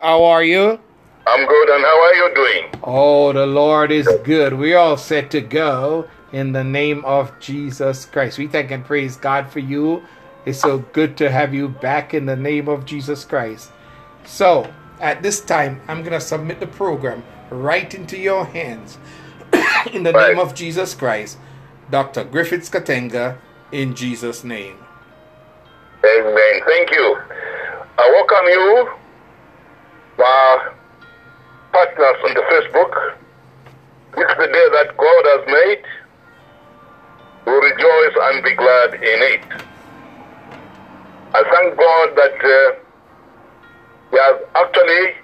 How are you? I'm good, and how are you doing? Oh, the Lord is good. We're all set to go in the name of Jesus Christ. We thank and praise God for you. It's so good to have you back in the name of Jesus Christ. So, at this time, I'm going to submit the program right into your hands in the Right. name of Jesus Christ. Dr. Griffiths Katenga, in Jesus' name. Amen. Thank you. I welcome you, my partners on the Facebook. Is the day that God has made. We rejoice and be glad in it. I thank God that uh, He has actually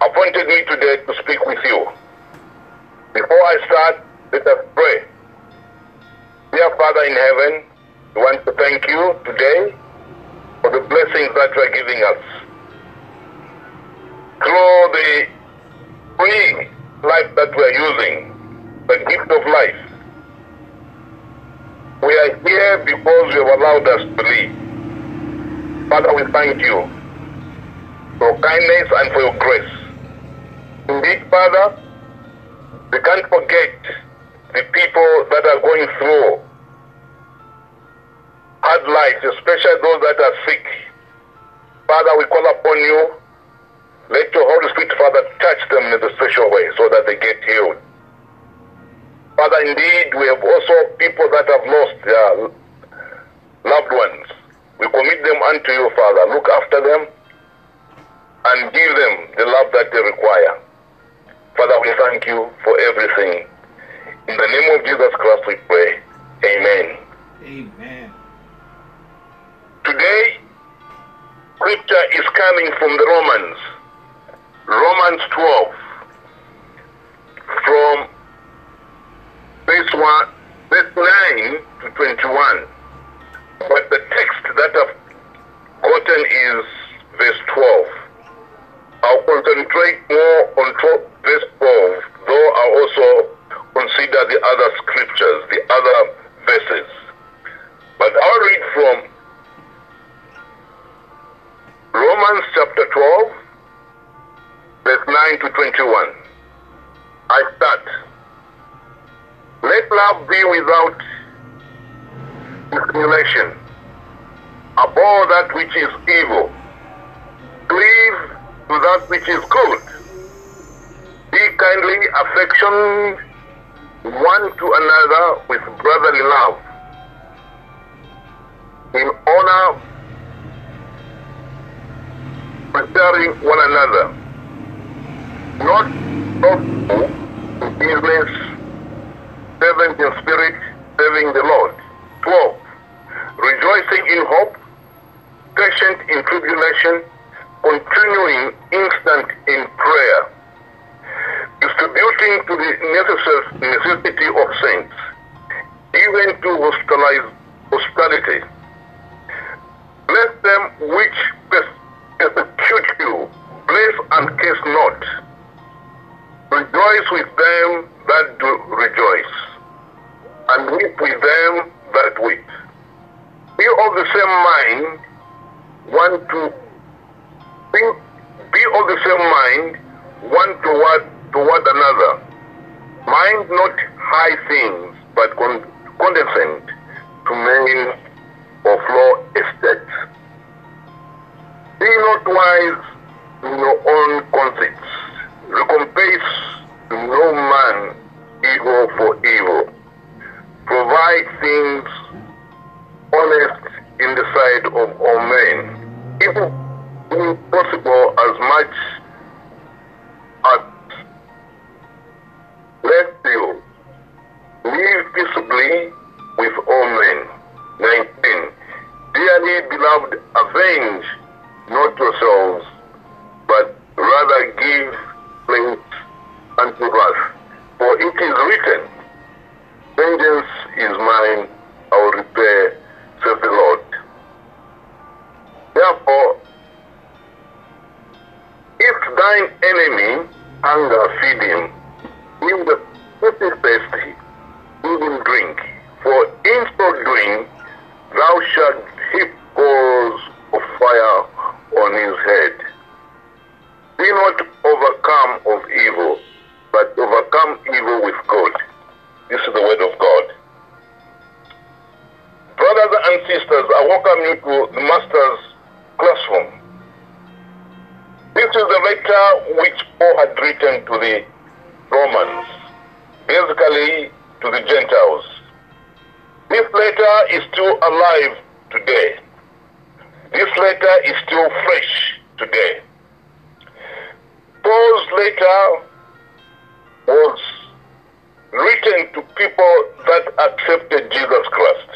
appointed me today to speak with you. Before I start, let us pray. Dear Father in heaven, we want to thank you today for the blessings that you are giving us. Through the free life that we are using, the gift of life, we are here because you have allowed us to live. Father, we thank you for your kindness and for your grace. Indeed, Father, we can't forget the people that are going through hard lives, especially those that are sick. Father, we call upon you. Let your Holy Spirit, Father, touch them in a special way so that they get healed. Father, indeed, we have also people that have lost their loved ones. We commit them unto you, Father. Look after them and give them the love that they require. Father, we thank you for everything. In the name of Jesus Christ, we pray. Amen. Amen. Today, scripture is coming from the Romans. Romans 12. From verse 1, verse 9 to 21. But the text that I've gotten is verse 12. I'll concentrate more on 12, verse 12, though I also consider the other scriptures, the other verses. But I'll read from Romans chapter 12, verse 9 to 21. I start. Let love be without discrimination. Abhor that which is evil. Cleave to that which is good. Be kindly affectioned one to another with brotherly love. In honor preparing one another, not in business, servant in spirit, serving the Lord. 12. Rejoicing in hope, patient in tribulation, continuing instant in prayer, distributing to the necess- necessity of saints, even to hostilize, hospitality. Bless them which pers- persecute you. Bless and curse not. Rejoice with them that do rejoice, and weep with them that weep. Be of the same mind, one to think, be of the same mind, one toward toward another. Mind not high things, but con- condescend to men of low estate. Be not wise in your own conceits. Recompense no man evil for evil. Provide things honest in the sight of all men. If possible, as much as let you live peaceably with all men. 19. Dearly beloved, avenge not yourselves, but rather give place unto wrath. For it is written, Vengeance is mine, I will repay, says the Lord. Therefore, if thine enemy hunger, feed him. If the thirsty, give him drink. For in so doing, written to the Romans, basically to the Gentiles. This letter is still alive today. This letter is still fresh today. Paul's letter was written to people that accepted Jesus Christ,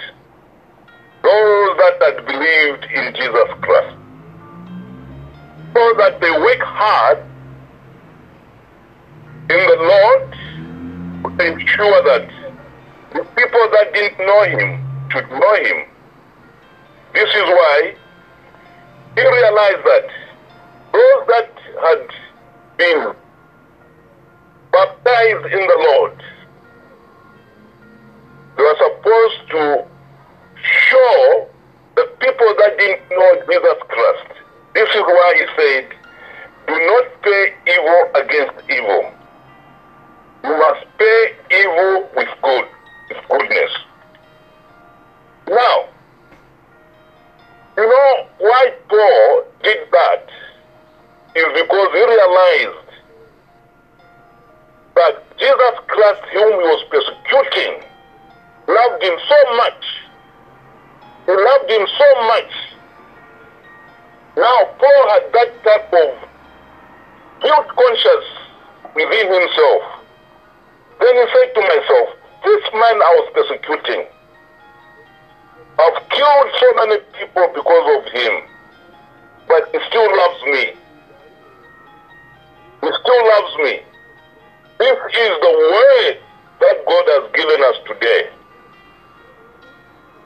those that had believed in Jesus Christ, so that they work hard in the Lord to ensure that the people that didn't know Him should know Him. This is why he realized that those that had been baptized in the Lord, they were supposed to show the people that didn't know Jesus Christ. This is why he said, do not pay evil against evil. You must pay evil with good, with goodness. Now, you know why Paul did that is because he realized that Jesus Christ, whom he was persecuting, loved him so much. He loved him so much. Now Paul had that type of guilt conscience within himself. Then he said to myself, this man I was persecuting, I've killed so many people because of him, but he still loves me. He still loves me. This is the word that God has given us today.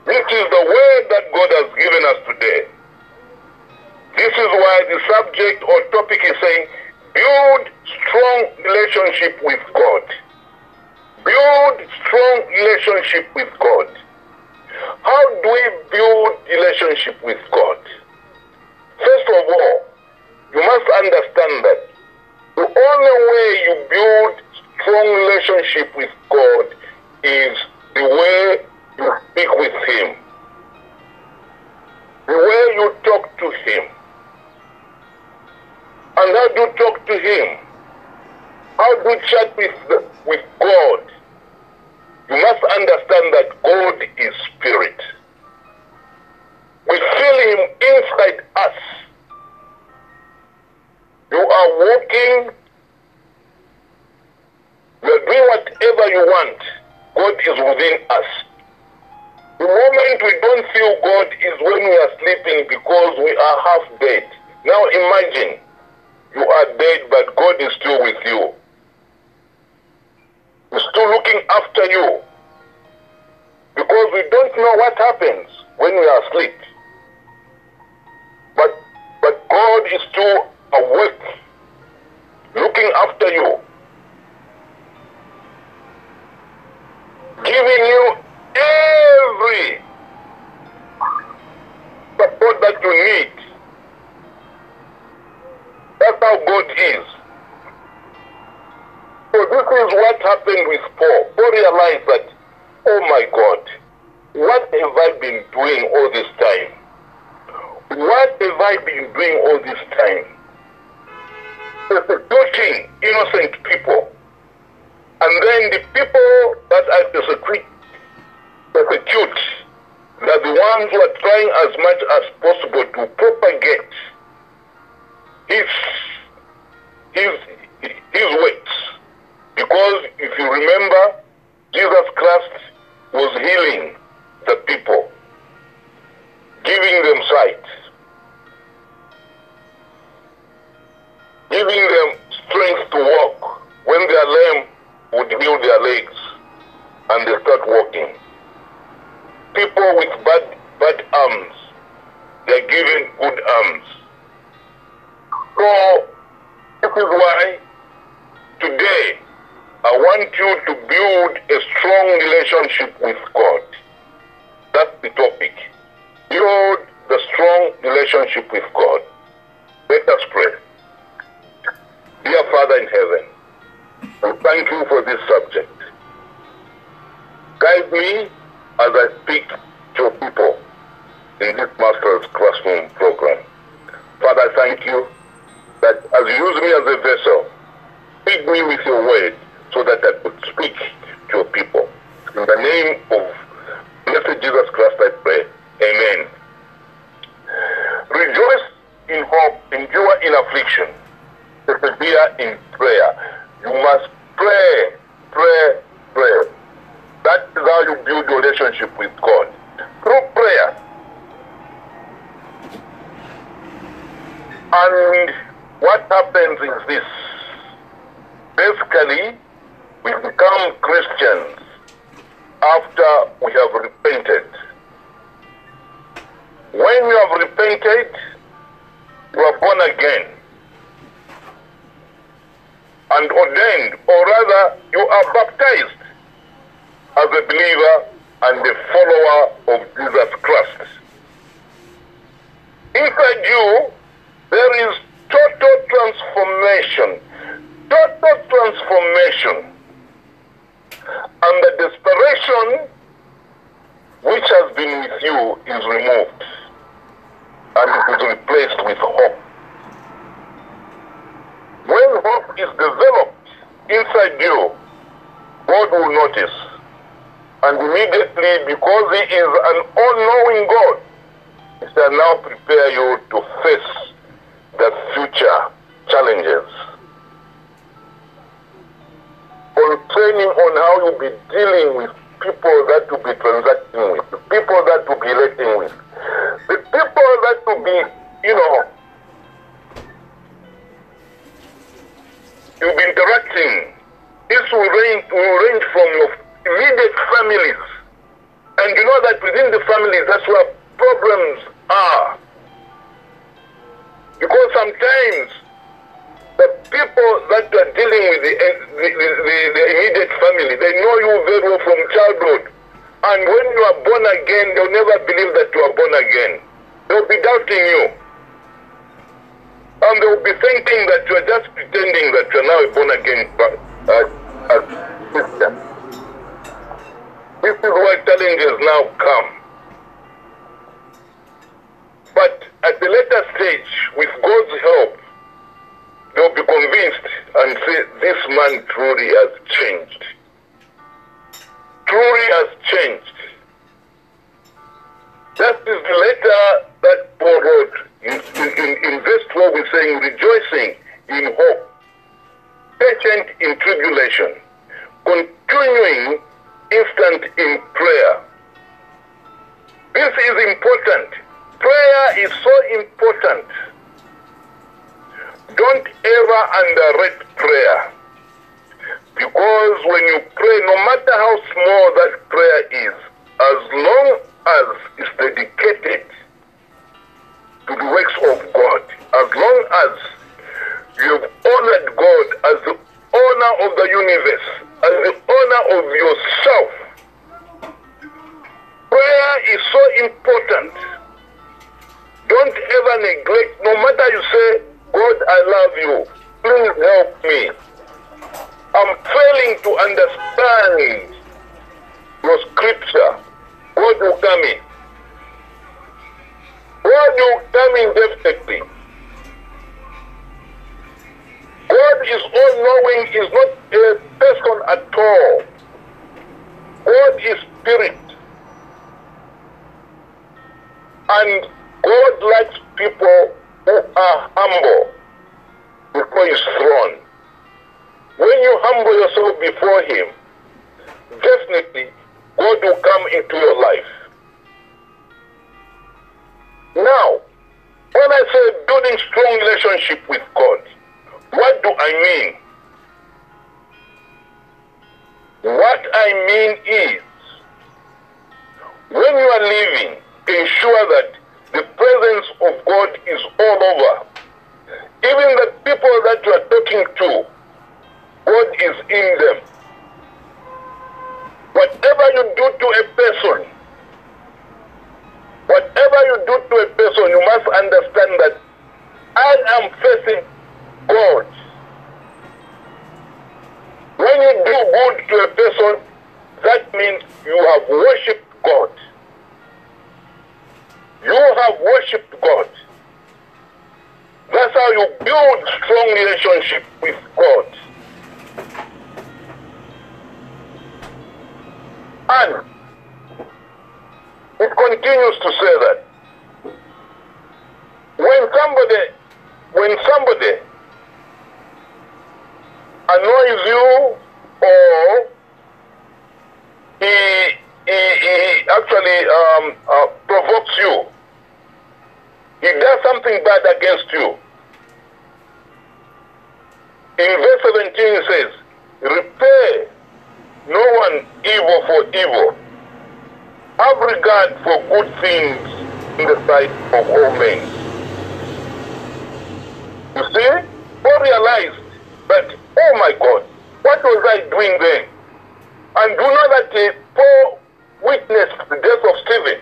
This is the word that God has given us today. This is why the subject or topic is saying, build strong relationship with God. Build strong relationship with God. How do we build relationship with God? First of all, you must understand that the only way you build strong relationship with God is the way you speak with Him, the way you talk to Him. And how do you talk to Him? How do chat with, with God? You must understand that God is spirit. We feel Him inside us. You are walking, you are doing whatever you want. God is within us. The moment we don't feel God is when we are sleeping because we are half dead. Now imagine you are dead, but God is still with you. He's still looking after you. Because we don't know what happens when we are asleep. But but God is still awake, looking after you, giving happened with Paul. Paul realized that, oh my God, what have I been doing all this time? What have I been doing all this time? Persecuting innocent people. And then the people that I persecute, persecute are the ones who are trying as much as possible to propagate his, his, his works. Because if you remember, Jesus Christ was healing the people, giving them sight, giving them strength to walk. When they are lame, would heal their legs and they start walking. People with bad, bad arms, they're given good arms. So, this is why today I want you to build a strong relationship with God. That's the topic. Build the strong relationship with God. Let us pray. Dear Father in heaven, we thank you for this subject. Guide me as I speak to people. in this Master's Classroom program. Father, thank you that as you use me as a vessel, feed me with your word so that I could speak to your people. In the name of blessed Jesus Christ, I pray. Amen. Rejoice in hope, endure in affliction, persevere in prayer. You must pray, pray, pray. That is how you build your relationship with God. Through prayer. And what happens is this. Basically, we become Christians after we have repented. When you have repented, you are born again and ordained, or rather, you are baptized as a believer and a follower of Jesus Christ. Inside you, there is total transformation. Total transformation. And the desperation which has been with you is removed. And it is replaced with hope. When hope is developed inside you, God will notice. And immediately, because He is an all knowing God, He shall now prepare you to face the future challenges. On training on how you'll be dealing with people that you'll be transacting with, the people that you'll be relating with, the people that you'll be, you know, you'll be interacting. This will range, will range from your immediate families. And you know that within the families, that's where problems are. Because sometimes the people that you are dealing with, the, the, the, the, immediate family, they know you very well from childhood. And when you are born again, they'll never believe that you are born again. They'll be doubting you. And they'll be thinking that you are just pretending that you are now a born again uh, Christian. This is why challenges now come. But at the later stage, with God's help, they'll be convinced and say, this man truly has changed. Truly has changed. That is the letter that Paul wrote in, in, in verse 12 is saying, rejoicing in hope, patient in tribulation, continuing instant in prayer. This is important. Prayer is so important. Don't ever underrate prayer. Because when you pray, no matter how small that prayer is, as long as it's dedicated to the works of God, as long as you've honored God as the owner of the universe, as the owner of yourself, prayer is so important. Don't ever neglect, no matter you say, God, I love you. Please help me. I'm failing to understand your scripture. God will come in. God will come in definitely. God is all knowing, is not a person at all. God is spirit. And God likes people who are humble before his throne. When you humble yourself before him, definitely God will come into your life. Now, when I say building strong relationship with God, what do I mean? What I mean is, when you are living, ensure that the presence of God is all over. Even the people that you are talking to, God is in them. Whatever you do to a person, whatever you do to a person, you must understand that I am facing God. When you do good to a person, that means you have worshipped God. You have worshipped God. That's how you build strong relationship with God. And it continues to say that when somebody when somebody annoys you or he, he, he actually um, uh, provokes you, he does something bad against you. In verse 17 it says, repay no one evil for evil. Have regard for good things in the sight of all men. You see? Paul realized that, oh my God, what was I doing then? And do you know that Paul witnessed the death of Stephen?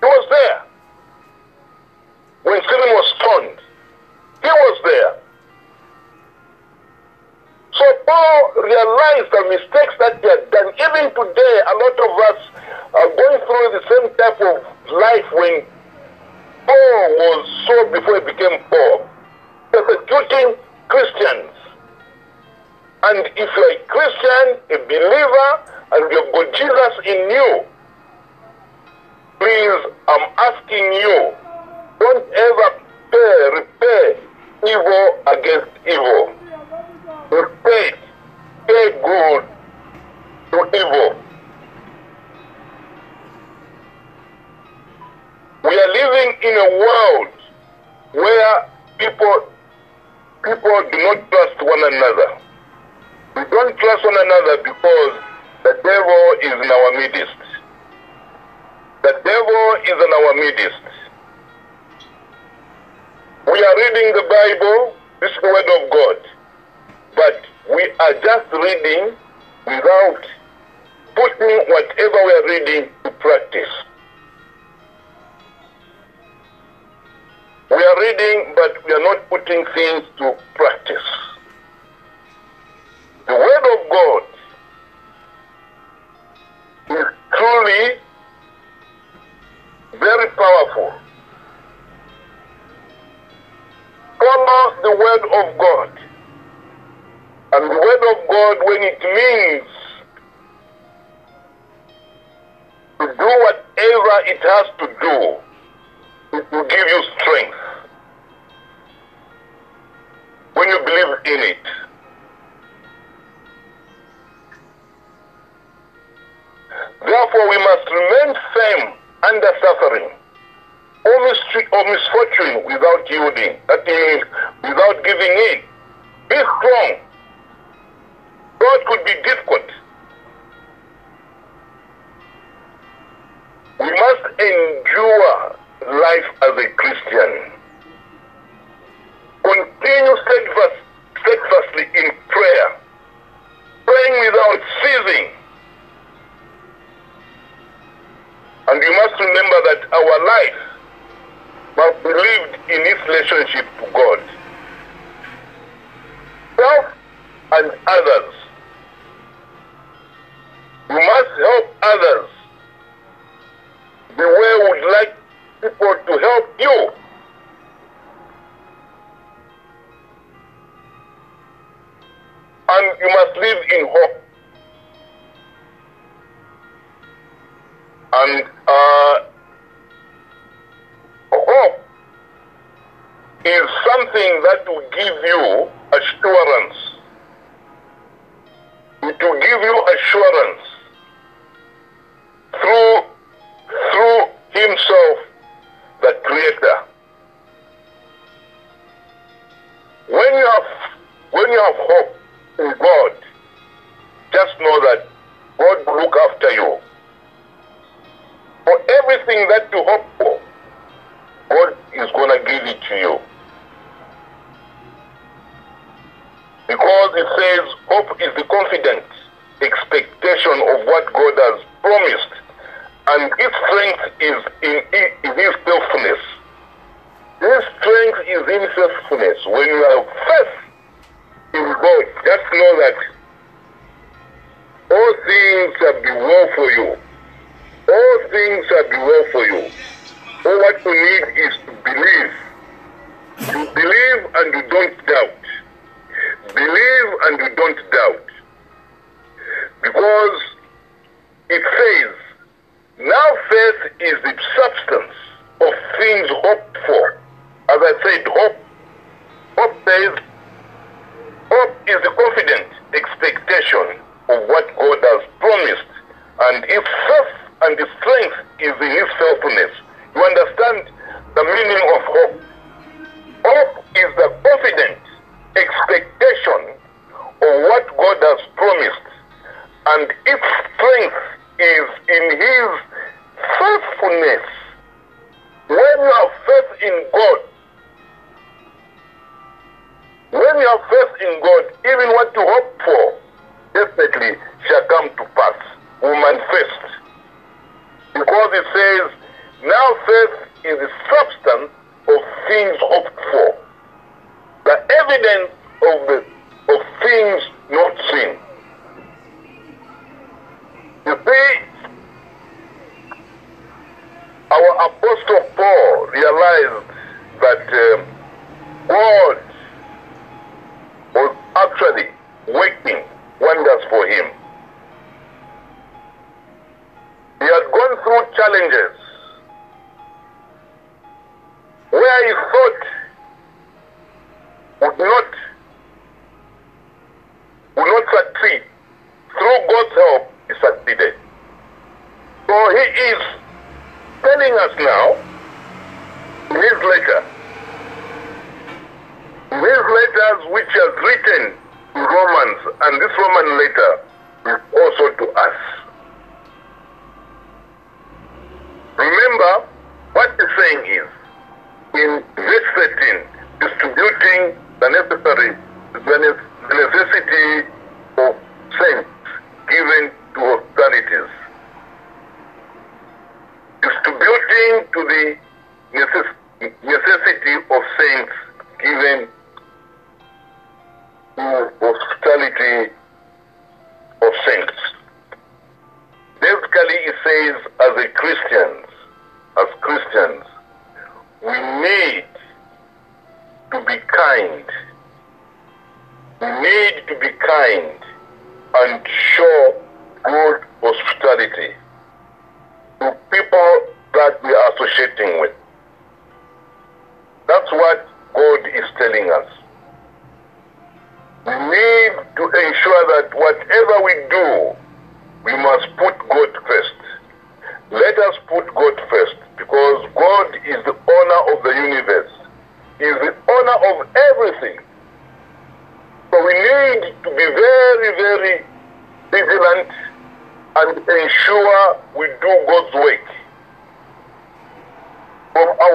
He was there. When Stephen was stoned, he was there. So Paul realized the mistakes that he had done. Even today, a lot of us are going through the same type of life when Paul was so before he became Paul, persecuting Christians. And if you're a Christian, a believer, and you've got Jesus in you, please, I'm asking you, don't ever pay, repay evil against evil. Repay, pay good to evil. We are living in a world where people people do not trust one another. We don't trust one another because the devil is in our midst. The devil is in our midst. We are reading the Bible, this word of God, but we are just reading without putting whatever we are reading to practice. We are reading, but we are not putting things to practice. The Word of God is truly very powerful. Follow the Word of God. And the Word of God, when it means to do whatever it has to do, it will give you strength when you believe in it. Therefore, we must remain firm under suffering or, mis- or misfortune without yielding. That means without giving in. Be strong. God could be difficult. We must endure life as a Christian. Continue steadfast, steadfastly in prayer, praying without ceasing. And you must remember that our life must be lived in its relationship to God. Self and others. Give you assurance. Will give you assurance through through himself, the creator. When you have when you have hope in God, just know that God will look after you. For everything that you hope for, God is gonna give it to you. Hope is the confident expectation of what God has promised, and its strength is in, in His faithfulness. Strength is in faithfulness. When you have faith in God, just know that all things shall be well for you. All things shall be well for you. All what you need is to believe. You believe and you don't doubt. Believe and you don't doubt. Because it says, now faith is the substance of things hoped for. As I said, hope. Hope says, hope is the confident expectation of what God has promised. And if faith and the strength is in his faithfulness. You understand the meaning of hope. Hope is the confident expectation of what God has promised, and its strength is in His faithfulness. When you have faith in God,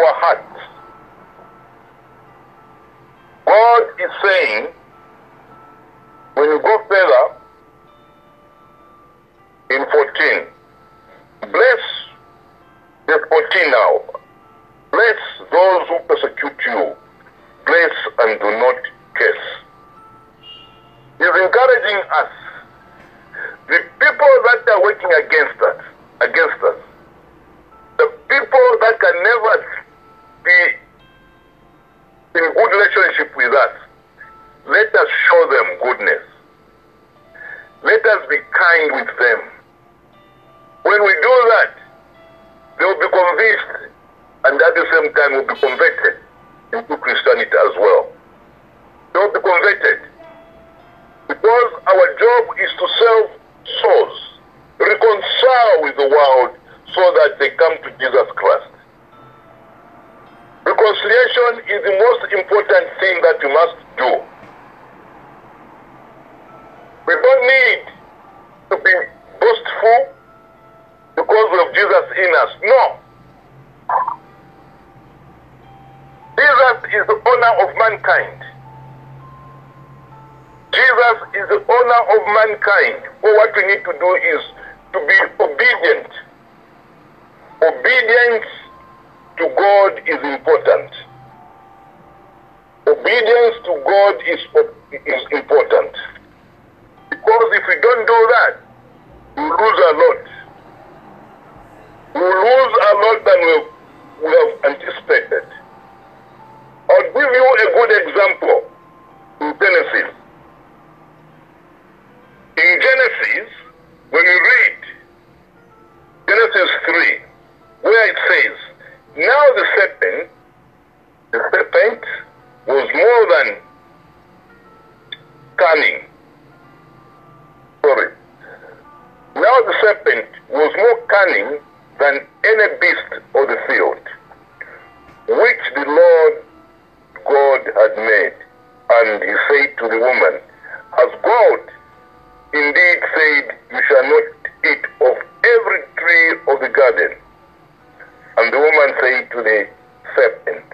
our hearts. God is saying, No. Jesus is the owner of mankind. Jesus is the owner of mankind. But what we need to do is to be obedient. Obedience to God is important. Obedience to God is, is important. Because if we don't do that, we lose a lot will lose a lot than we, we have anticipated. I'll give you a good example in Genesis. In Genesis, when you read Genesis 3, where it says, Now the serpent, the serpent was more than cunning. Sorry. Now the serpent was more cunning than any beast of the field, which the Lord God had made. And he said to the woman, Has God indeed said, You shall not eat of every tree of the garden? And the woman said to the serpent,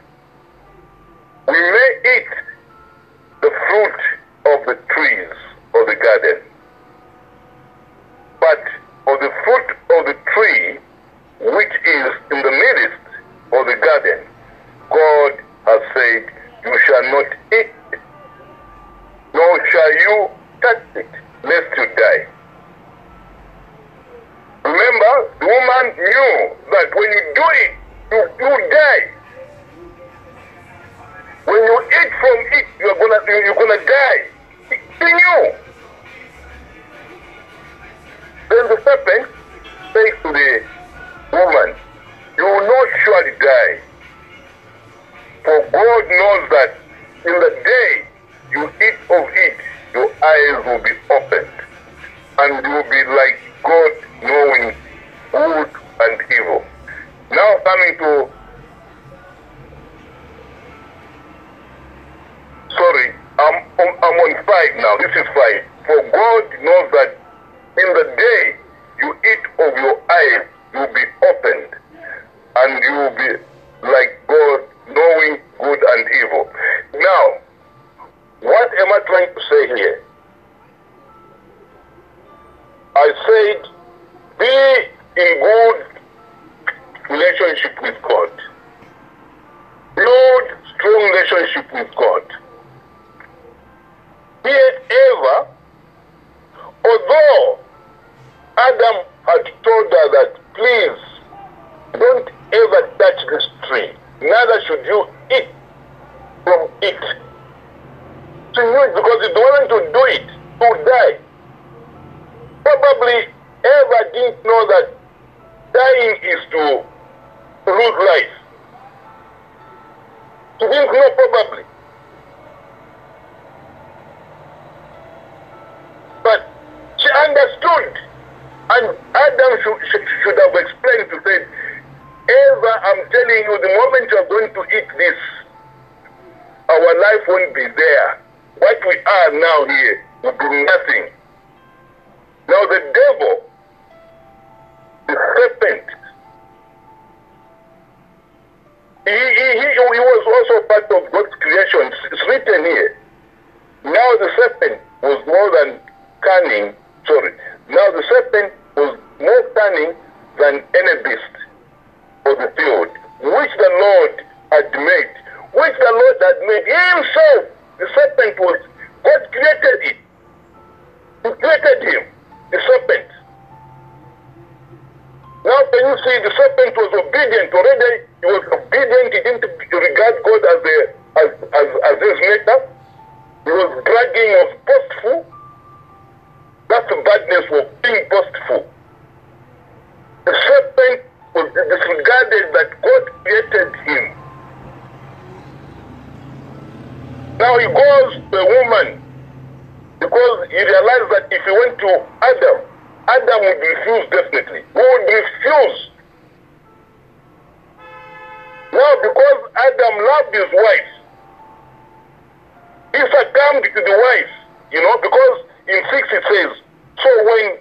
eyes, will be opened, and you he, was also part of God's creation. It's written here. Now the serpent was more than cunning. Sorry. Now the serpent was more cunning than any beast of the field, which the Lord had made. Which the Lord had made himself. The serpent was, God created it. He created him, the serpent. Now can you see the serpent was obedient already? He was obedient. He didn't regard God as a as as, as his maker. He was bragging, was boastful. That's the badness of being boastful. The serpent was disregarded that God created him. Now he goes to a woman because he realized that if he went to Adam, Adam would refuse definitely. Would refuse? Now because Adam loved his wife, he succumbed to the wife, you know, because in 6 it says, so when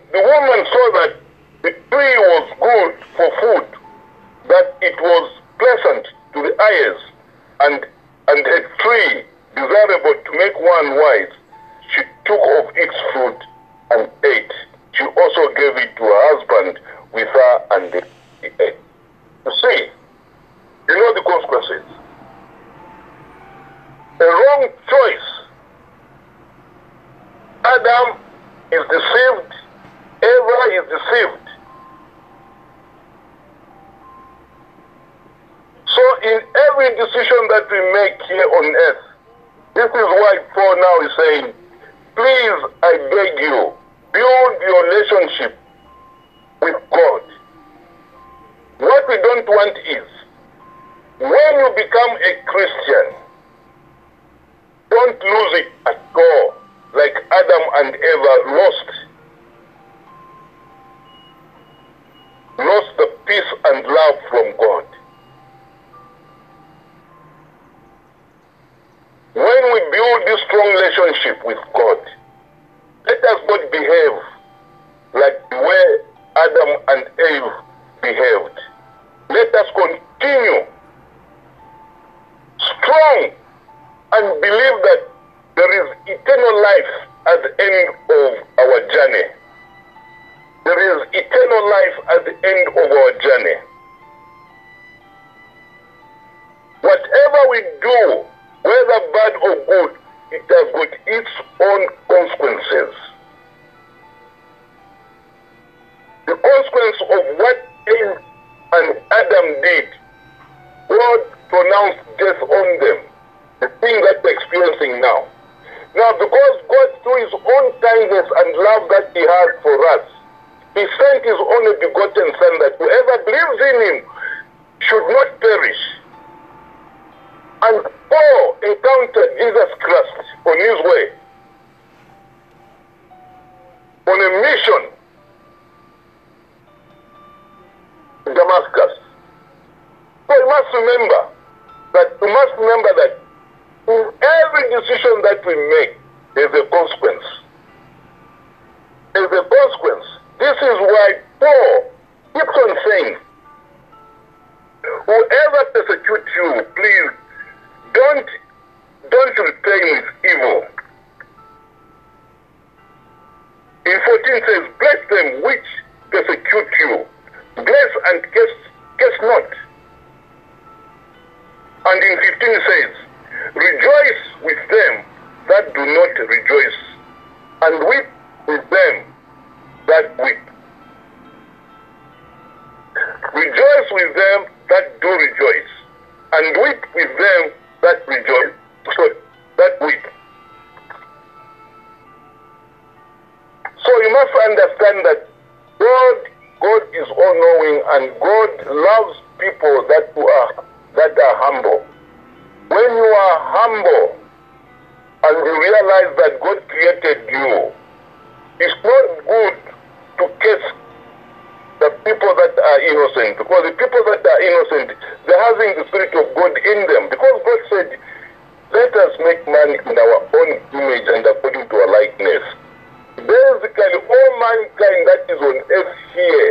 A consequence. This is why Paul keeps on saying, whoever persecutes you, please don't don't repay with evil. In 14 says, bless them which persecute you. Bless and curse, curse not. And in 15 says, rejoice with them that do not rejoice, and weep with them that weep. Rejoice with them that do rejoice, and weep with them that rejoice, so that weep. So you must understand that God, God is all knowing and God loves people that are that are humble. When you are humble and you realize that God created you, it's not good to curse the people that are innocent because the people that are innocent they're having the spirit of God in them. Because God said let us make man in our own image and according to our likeness. Basically all mankind that is on earth here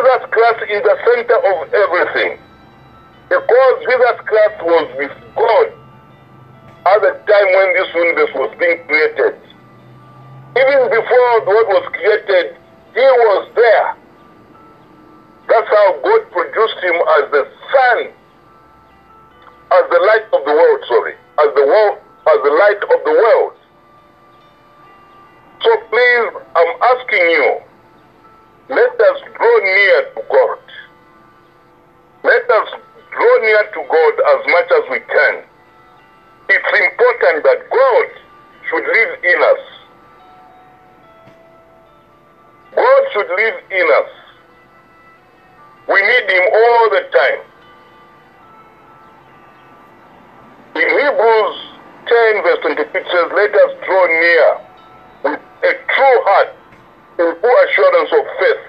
Jesus Christ is the center of everything. Because Jesus Christ was with God at the time when this universe was being created. Even before the world was created, he was there. That's how God produced him as the sun, as the light of the world, sorry, as the world, as the light of the world. So please, I'm asking you, let us draw near to God. Let us draw near to God as much as we can. It's important that God should live in us. God should live in us. We need Him all the time. In Hebrews 10, verse 22, it says, Let us draw near with a true heart in full assurance of faith,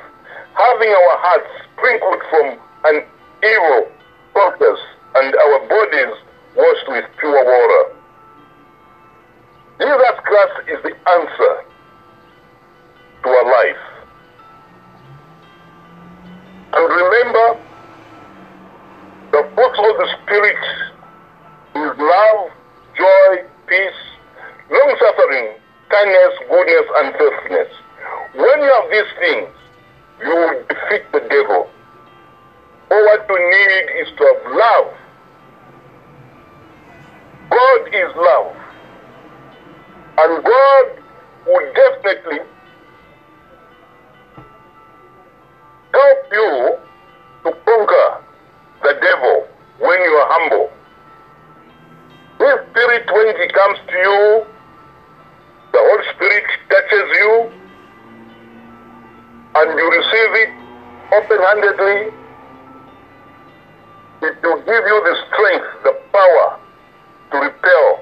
having our hearts sprinkled from an evil purpose and our bodies washed with pure water. Jesus Christ is the answer open handedly. It will give you the strength, the power to repel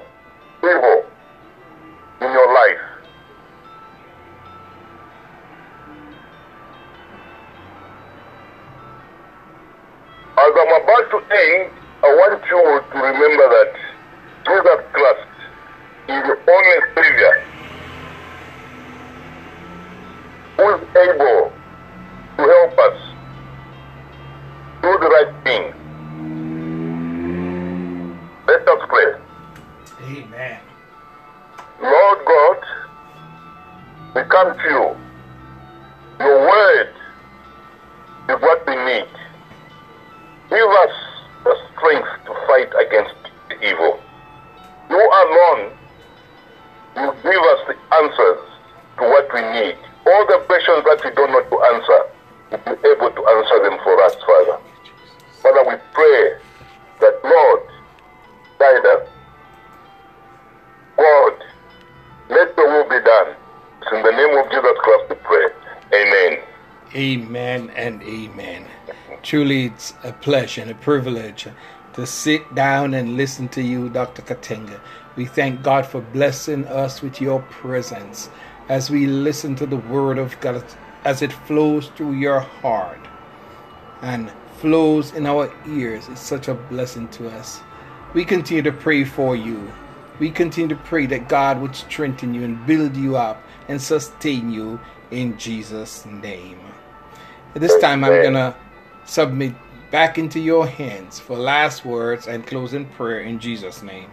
evil in your life. As I'm about to end, I want you to remember that Jesus Christ is the only Savior who is able to help us come to Truly, it's a pleasure and a privilege to sit down and listen to you, Dr. Katenga. We thank God for blessing us with your presence as we listen to the word of God as it flows through your heart and flows in our ears. It's such a blessing to us. We continue to pray for you. We continue to pray that God would strengthen you and build you up and sustain you in Jesus' name. At this time, I'm going to submit back into your hands for last words and closing prayer in Jesus' name.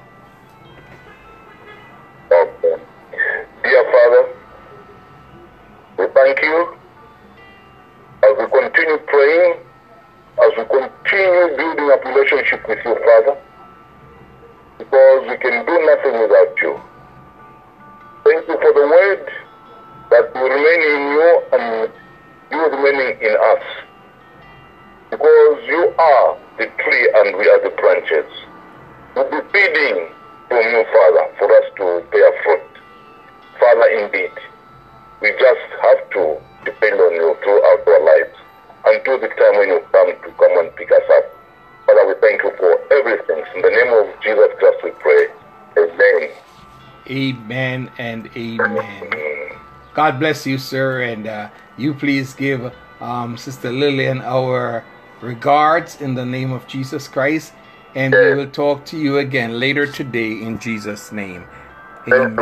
God bless you, sir, and uh, you please give um, Sister Lillian our regards in the name of Jesus Christ, and we will talk to you again later today in Jesus' name. Amen.